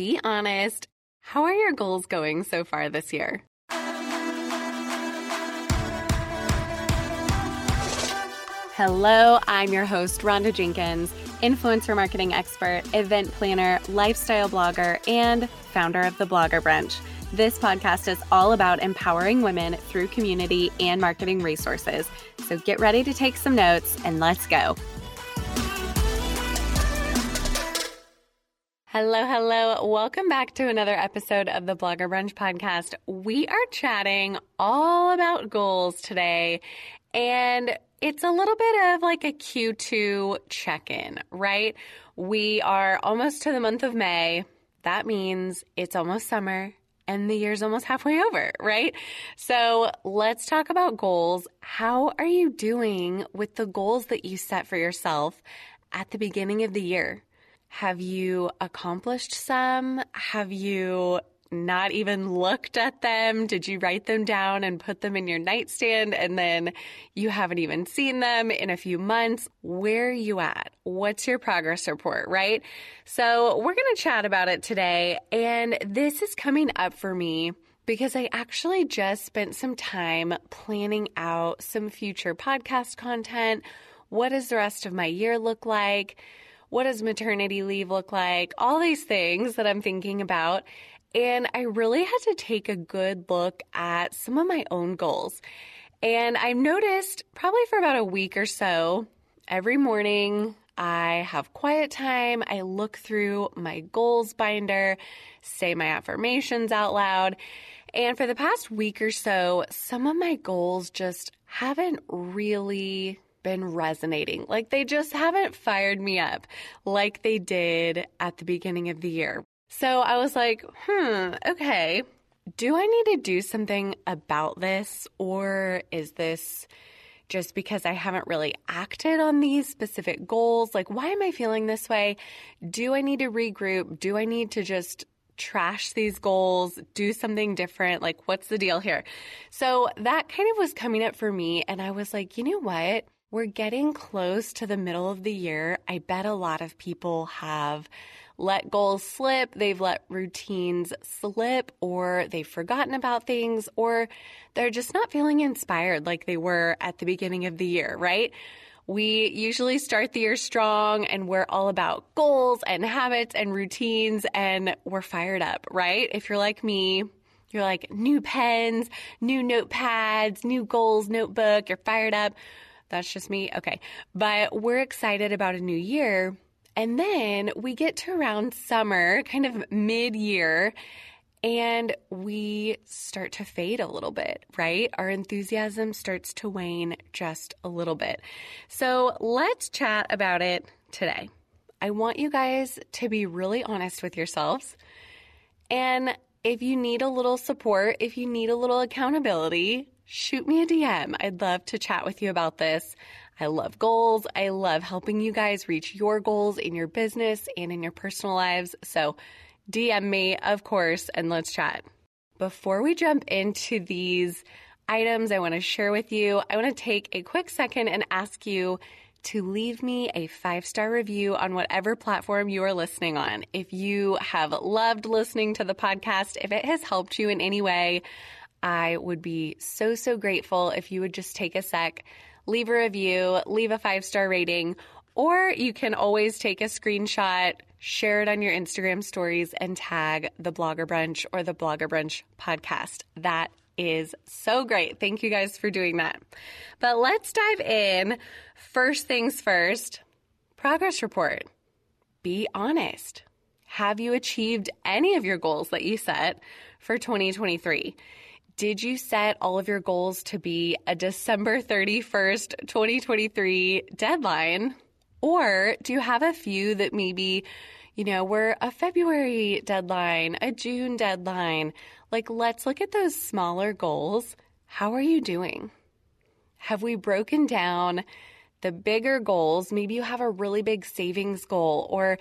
be honest. How are your goals going so far this year? Hello, I'm your host, Rhonda Jenkins, influencer marketing expert, event planner, lifestyle blogger, and founder of the Blogger Brunch. This podcast is all about empowering women through community and marketing resources. So get ready to take some notes and let's go. Hello, hello. Welcome back to another episode of the Blogger Brunch podcast. We are chatting all about goals today, and it's a little bit of like a Q2 check in, right? We are almost to the month of May. That means it's almost summer and the year's almost halfway over, right? So let's talk about goals. How are you doing with the goals that you set for yourself at the beginning of the year? Have you accomplished some? Have you not even looked at them? Did you write them down and put them in your nightstand and then you haven't even seen them in a few months? Where are you at? What's your progress report, right? So we're going to chat about it today. And this is coming up for me because I actually just spent some time planning out some future podcast content. What does the rest of my year look like? What does maternity leave look like? All these things that I'm thinking about. And I really had to take a good look at some of my own goals. And I've noticed probably for about a week or so, every morning I have quiet time. I look through my goals binder, say my affirmations out loud. And for the past week or so, some of my goals just haven't really been resonating. Like they just haven't fired me up like they did at the beginning of the year. So I was like, hmm, okay. Do I need to do something about this or is this just because I haven't really acted on these specific goals? Like, why am I feeling this way? Do I need to regroup? Do I need to just trash these goals, do something different? Like, what's the deal here? So that kind of was coming up for me. And I was like, you know what? We're getting close to the middle of the year. I bet a lot of people have let goals slip, they've let routines slip, or they've forgotten about things, or they're just not feeling inspired like they were at the beginning of the year, right? We usually start the year strong and we're all about goals and habits and routines and we're fired up, right? If you're like me, you're like new pens, new notepads, new goals notebook, you're fired up. That's just me. Okay. But we're excited about a new year. And then we get to around summer, kind of mid year, and we start to fade a little bit, right? Our enthusiasm starts to wane just a little bit. So let's chat about it today. I want you guys to be really honest with yourselves. And if you need a little support, if you need a little accountability, shoot me a DM. I'd love to chat with you about this. I love goals. I love helping you guys reach your goals in your business and in your personal lives. So DM me, of course, and let's chat. Before we jump into these items I want to share with you, I want to take a quick second and ask you to leave me a five star review on whatever platform you are listening on. If you have loved listening to the podcast, if it has helped you in any way, I would be so, so grateful if you would just take a sec, leave a review, leave a five star rating, or you can always take a screenshot, share it on your Instagram stories, and tag the Blogger Brunch or the Blogger Brunch podcast. That is so great. Thank you guys for doing that. But let's dive in. First things first progress report. Be honest. Have you achieved any of your goals that you set for 2023? Did you set all of your goals to be a December 31st, 2023 deadline? Or do you have a few that maybe, you know, were a February deadline, a June deadline? Like, let's look at those smaller goals. How are you doing? Have we broken down the bigger goals, maybe you have a really big savings goal, or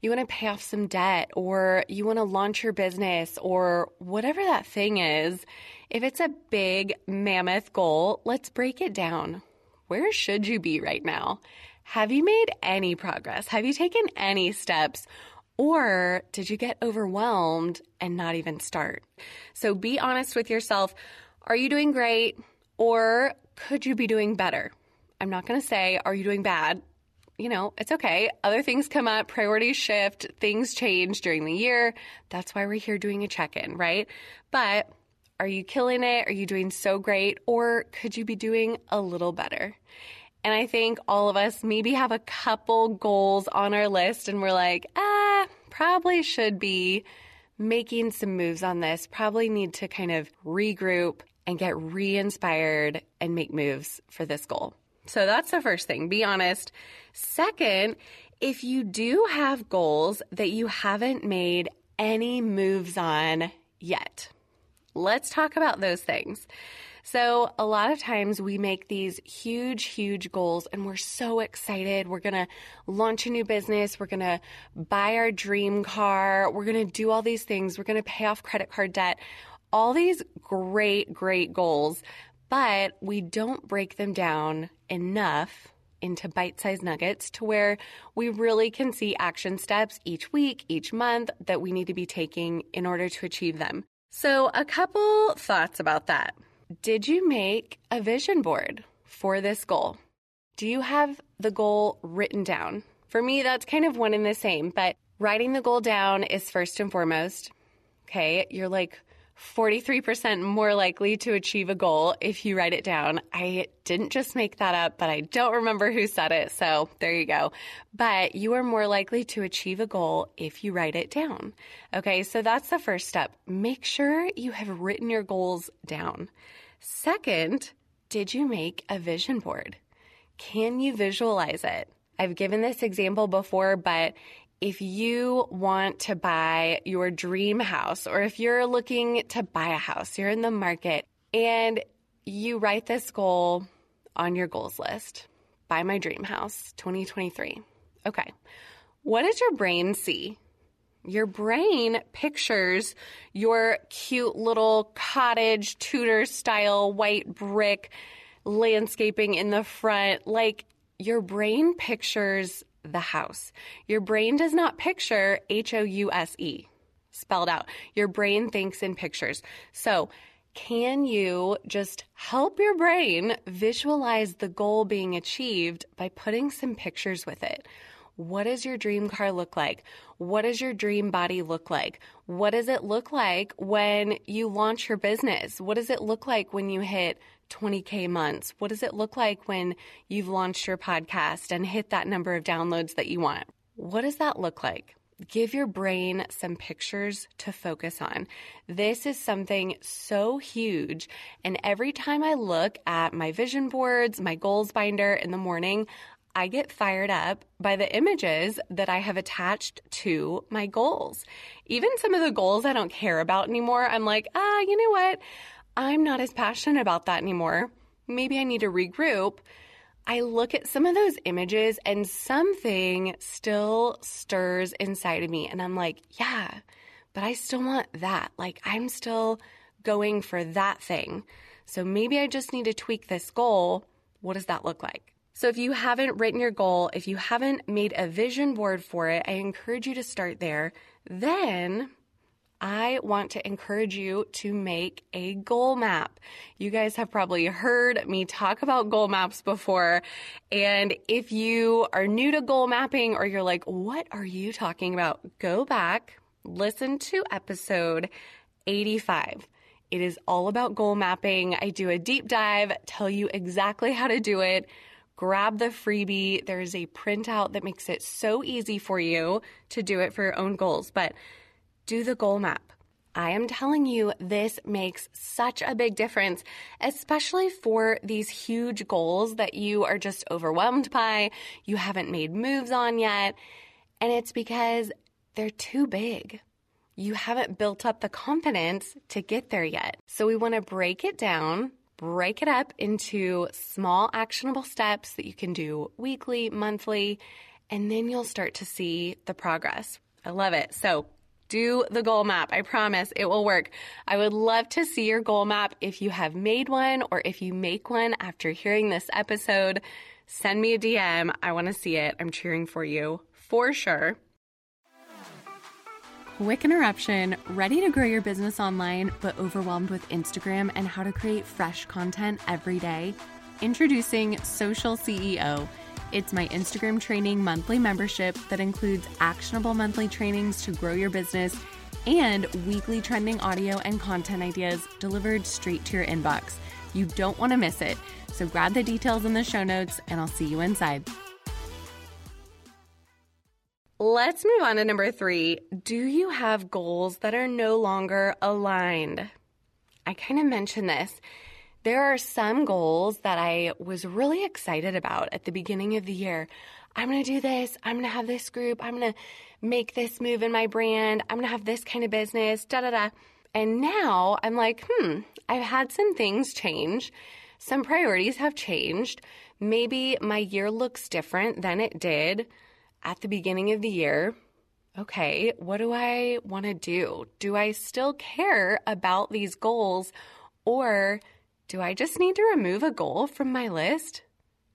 you want to pay off some debt, or you want to launch your business, or whatever that thing is. If it's a big mammoth goal, let's break it down. Where should you be right now? Have you made any progress? Have you taken any steps? Or did you get overwhelmed and not even start? So be honest with yourself. Are you doing great? Or could you be doing better? I'm not going to say, are you doing bad? You know, it's okay. Other things come up, priorities shift, things change during the year. That's why we're here doing a check in, right? But are you killing it? Are you doing so great? Or could you be doing a little better? And I think all of us maybe have a couple goals on our list and we're like, ah, probably should be making some moves on this. Probably need to kind of regroup and get re inspired and make moves for this goal. So that's the first thing. Be honest. Second, if you do have goals that you haven't made any moves on yet, let's talk about those things. So, a lot of times we make these huge, huge goals and we're so excited. We're going to launch a new business. We're going to buy our dream car. We're going to do all these things. We're going to pay off credit card debt. All these great, great goals, but we don't break them down enough into bite sized nuggets to where we really can see action steps each week, each month that we need to be taking in order to achieve them. So, a couple thoughts about that. Did you make a vision board for this goal? Do you have the goal written down? For me, that's kind of one and the same, but writing the goal down is first and foremost. Okay, you're like 43% more likely to achieve a goal if you write it down. I didn't just make that up, but I don't remember who said it, so there you go. But you are more likely to achieve a goal if you write it down. Okay, so that's the first step. Make sure you have written your goals down. Second, did you make a vision board? Can you visualize it? I've given this example before, but if you want to buy your dream house or if you're looking to buy a house, you're in the market and you write this goal on your goals list buy my dream house 2023. Okay. What does your brain see? Your brain pictures your cute little cottage Tudor style white brick landscaping in the front. Like your brain pictures the house. Your brain does not picture H O U S E spelled out. Your brain thinks in pictures. So, can you just help your brain visualize the goal being achieved by putting some pictures with it? What does your dream car look like? What does your dream body look like? What does it look like when you launch your business? What does it look like when you hit 20K months? What does it look like when you've launched your podcast and hit that number of downloads that you want? What does that look like? Give your brain some pictures to focus on. This is something so huge. And every time I look at my vision boards, my goals binder in the morning, I get fired up by the images that I have attached to my goals. Even some of the goals I don't care about anymore, I'm like, ah, you know what? I'm not as passionate about that anymore. Maybe I need to regroup. I look at some of those images and something still stirs inside of me. And I'm like, yeah, but I still want that. Like, I'm still going for that thing. So maybe I just need to tweak this goal. What does that look like? So, if you haven't written your goal, if you haven't made a vision board for it, I encourage you to start there. Then I want to encourage you to make a goal map. You guys have probably heard me talk about goal maps before. And if you are new to goal mapping or you're like, what are you talking about? Go back, listen to episode 85. It is all about goal mapping. I do a deep dive, tell you exactly how to do it. Grab the freebie. There is a printout that makes it so easy for you to do it for your own goals. But do the goal map. I am telling you, this makes such a big difference, especially for these huge goals that you are just overwhelmed by, you haven't made moves on yet. And it's because they're too big. You haven't built up the confidence to get there yet. So we want to break it down, break it up into small actionable steps that you can do weekly, monthly, and then you'll start to see the progress. I love it. So do the goal map. I promise it will work. I would love to see your goal map if you have made one or if you make one after hearing this episode. Send me a DM. I want to see it. I'm cheering for you for sure. quick interruption, ready to grow your business online but overwhelmed with Instagram and how to create fresh content every day? Introducing Social CEO. It's my Instagram training monthly membership that includes actionable monthly trainings to grow your business and weekly trending audio and content ideas delivered straight to your inbox. You don't want to miss it. So grab the details in the show notes and I'll see you inside. Let's move on to number three. Do you have goals that are no longer aligned? I kind of mentioned this. There are some goals that I was really excited about at the beginning of the year. I'm going to do this. I'm going to have this group. I'm going to make this move in my brand. I'm going to have this kind of business, da da da. And now I'm like, hmm, I've had some things change. Some priorities have changed. Maybe my year looks different than it did at the beginning of the year. Okay, what do I want to do? Do I still care about these goals or do I just need to remove a goal from my list?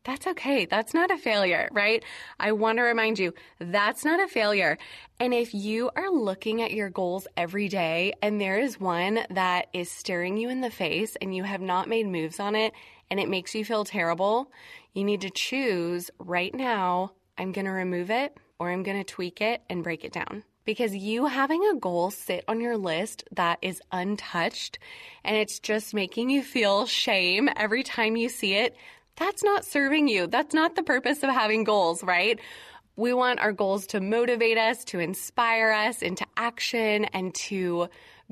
That's okay. That's not a failure, right? I want to remind you that's not a failure. And if you are looking at your goals every day and there is one that is staring you in the face and you have not made moves on it and it makes you feel terrible, you need to choose right now I'm going to remove it or I'm going to tweak it and break it down. Because you having a goal sit on your list that is untouched and it's just making you feel shame every time you see it, that's not serving you. That's not the purpose of having goals, right? We want our goals to motivate us, to inspire us into action, and to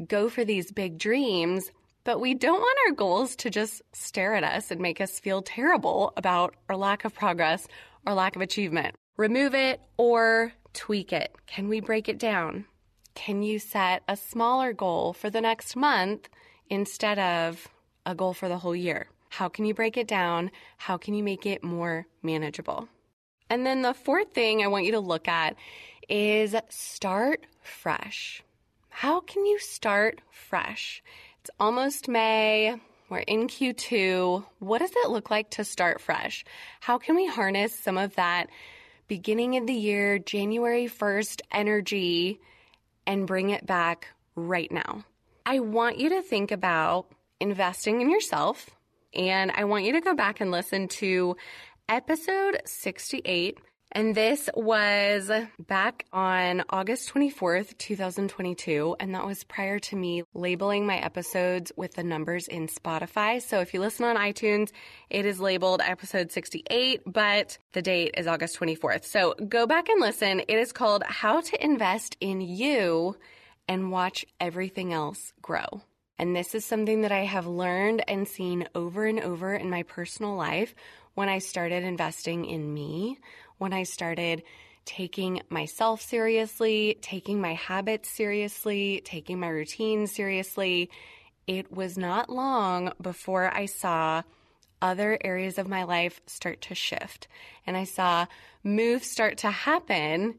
go for these big dreams. But we don't want our goals to just stare at us and make us feel terrible about our lack of progress or lack of achievement. Remove it or tweak it. Can we break it down? Can you set a smaller goal for the next month instead of a goal for the whole year? How can you break it down? How can you make it more manageable? And then the fourth thing I want you to look at is start fresh. How can you start fresh? It's almost May. We're in Q2. What does it look like to start fresh? How can we harness some of that beginning of the year, January 1st energy and bring it back right now? I want you to think about investing in yourself and I want you to go back and listen to episode 68. And this was back on August 24th, 2022. And that was prior to me labeling my episodes with the numbers in Spotify. So if you listen on iTunes, it is labeled episode 68, but the date is August 24th. So go back and listen. It is called How to Invest in You and Watch Everything Else Grow. And this is something that I have learned and seen over and over in my personal life when I started investing in me, when I started taking myself seriously, taking my habits seriously, taking my routine seriously. It was not long before I saw other areas of my life start to shift and I saw moves start to happen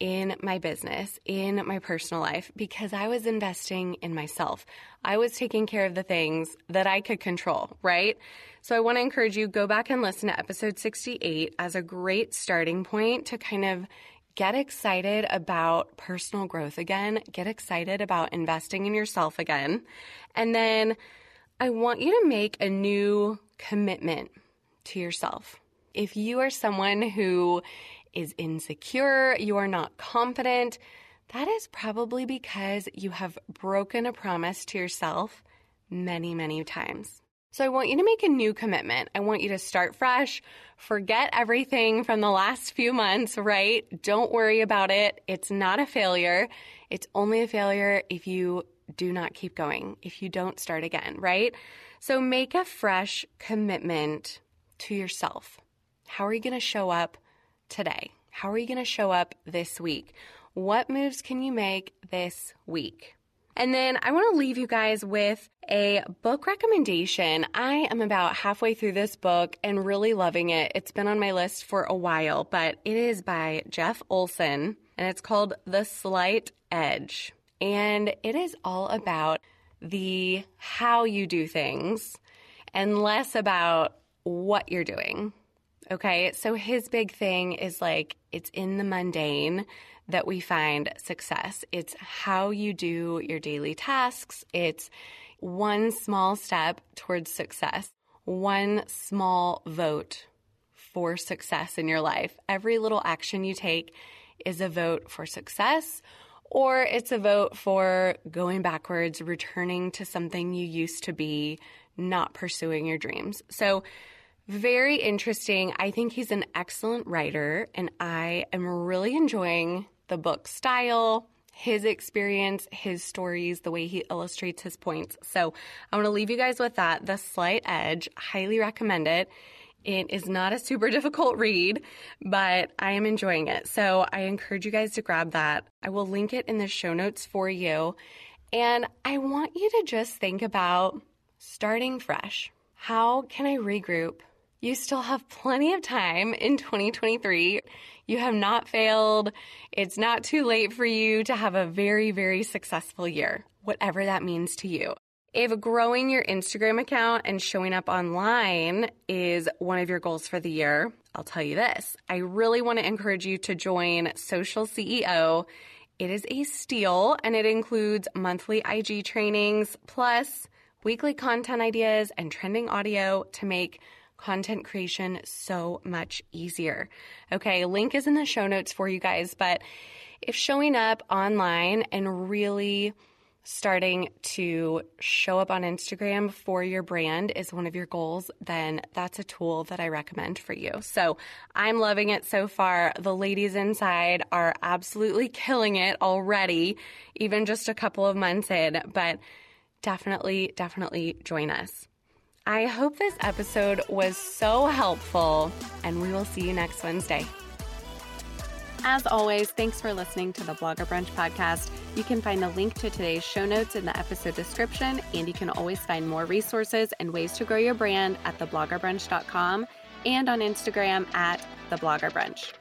in my business, in my personal life, because I was investing in myself. I was taking care of the things that I could control, right? So I want to encourage you go back and listen to episode 68 as a great starting point to kind of get excited about personal growth again, get excited about investing in yourself again. And then I want you to make a new commitment to yourself. If you are someone who is insecure, you are not confident, that is probably because you have broken a promise to yourself many, many times. So I want you to make a new commitment. I want you to start fresh, forget everything from the last few months, right? Don't worry about it. It's not a failure. It's only a failure if you do not keep going, if you don't start again, right? So make a fresh commitment to yourself. How are you going to show up today? How are you going to show up this week? What moves can you make this week? And then I want to leave you guys with a book recommendation. I am about halfway through this book and really loving it. It's been on my list for a while, but it is by Jeff Olson and it's called The Slight Edge. And it is all about the how you do things and less about what you're doing. Okay. So his big thing is like, it's in the mundane that we find success. It's how you do your daily tasks. It's one small step towards success, one small vote for success in your life. Every little action you take is a vote for success or it's a vote for going backwards, returning to something you used to be, not pursuing your dreams. So, very interesting. I think he's an excellent writer, and I am really enjoying the book style, his experience, his stories, the way he illustrates his points. So, I want to leave you guys with that. The Slight Edge, highly recommend it. It is not a super difficult read, but I am enjoying it. So I encourage you guys to grab that. I will link it in the show notes for you. And I want you to just think about starting fresh. How can I regroup? You still have plenty of time in 2023. You have not failed. It's not too late for you to have a very, very successful year, whatever that means to you. If growing your Instagram account and showing up online is one of your goals for the year, I'll tell you this. I really want to encourage you to join Social CEO. It is a steal and it includes monthly IG trainings plus weekly content ideas and trending audio to make content creation so much easier. Okay, link is in the show notes for you guys, but if showing up online and really starting to show up on Instagram for your brand is one of your goals, then that's a tool that I recommend for you. So I'm loving it so far. The ladies inside are absolutely killing it already, even just a couple of months in, but definitely, definitely join us. I hope this episode was so helpful, and we will see you next Wednesday. As always, thanks for listening to the Blogger Brunch podcast. You can find the link to today's show notes in the episode description, and you can always find more resources and ways to grow your brand at thebloggerbrunch.com and on Instagram at thebloggerbrunch.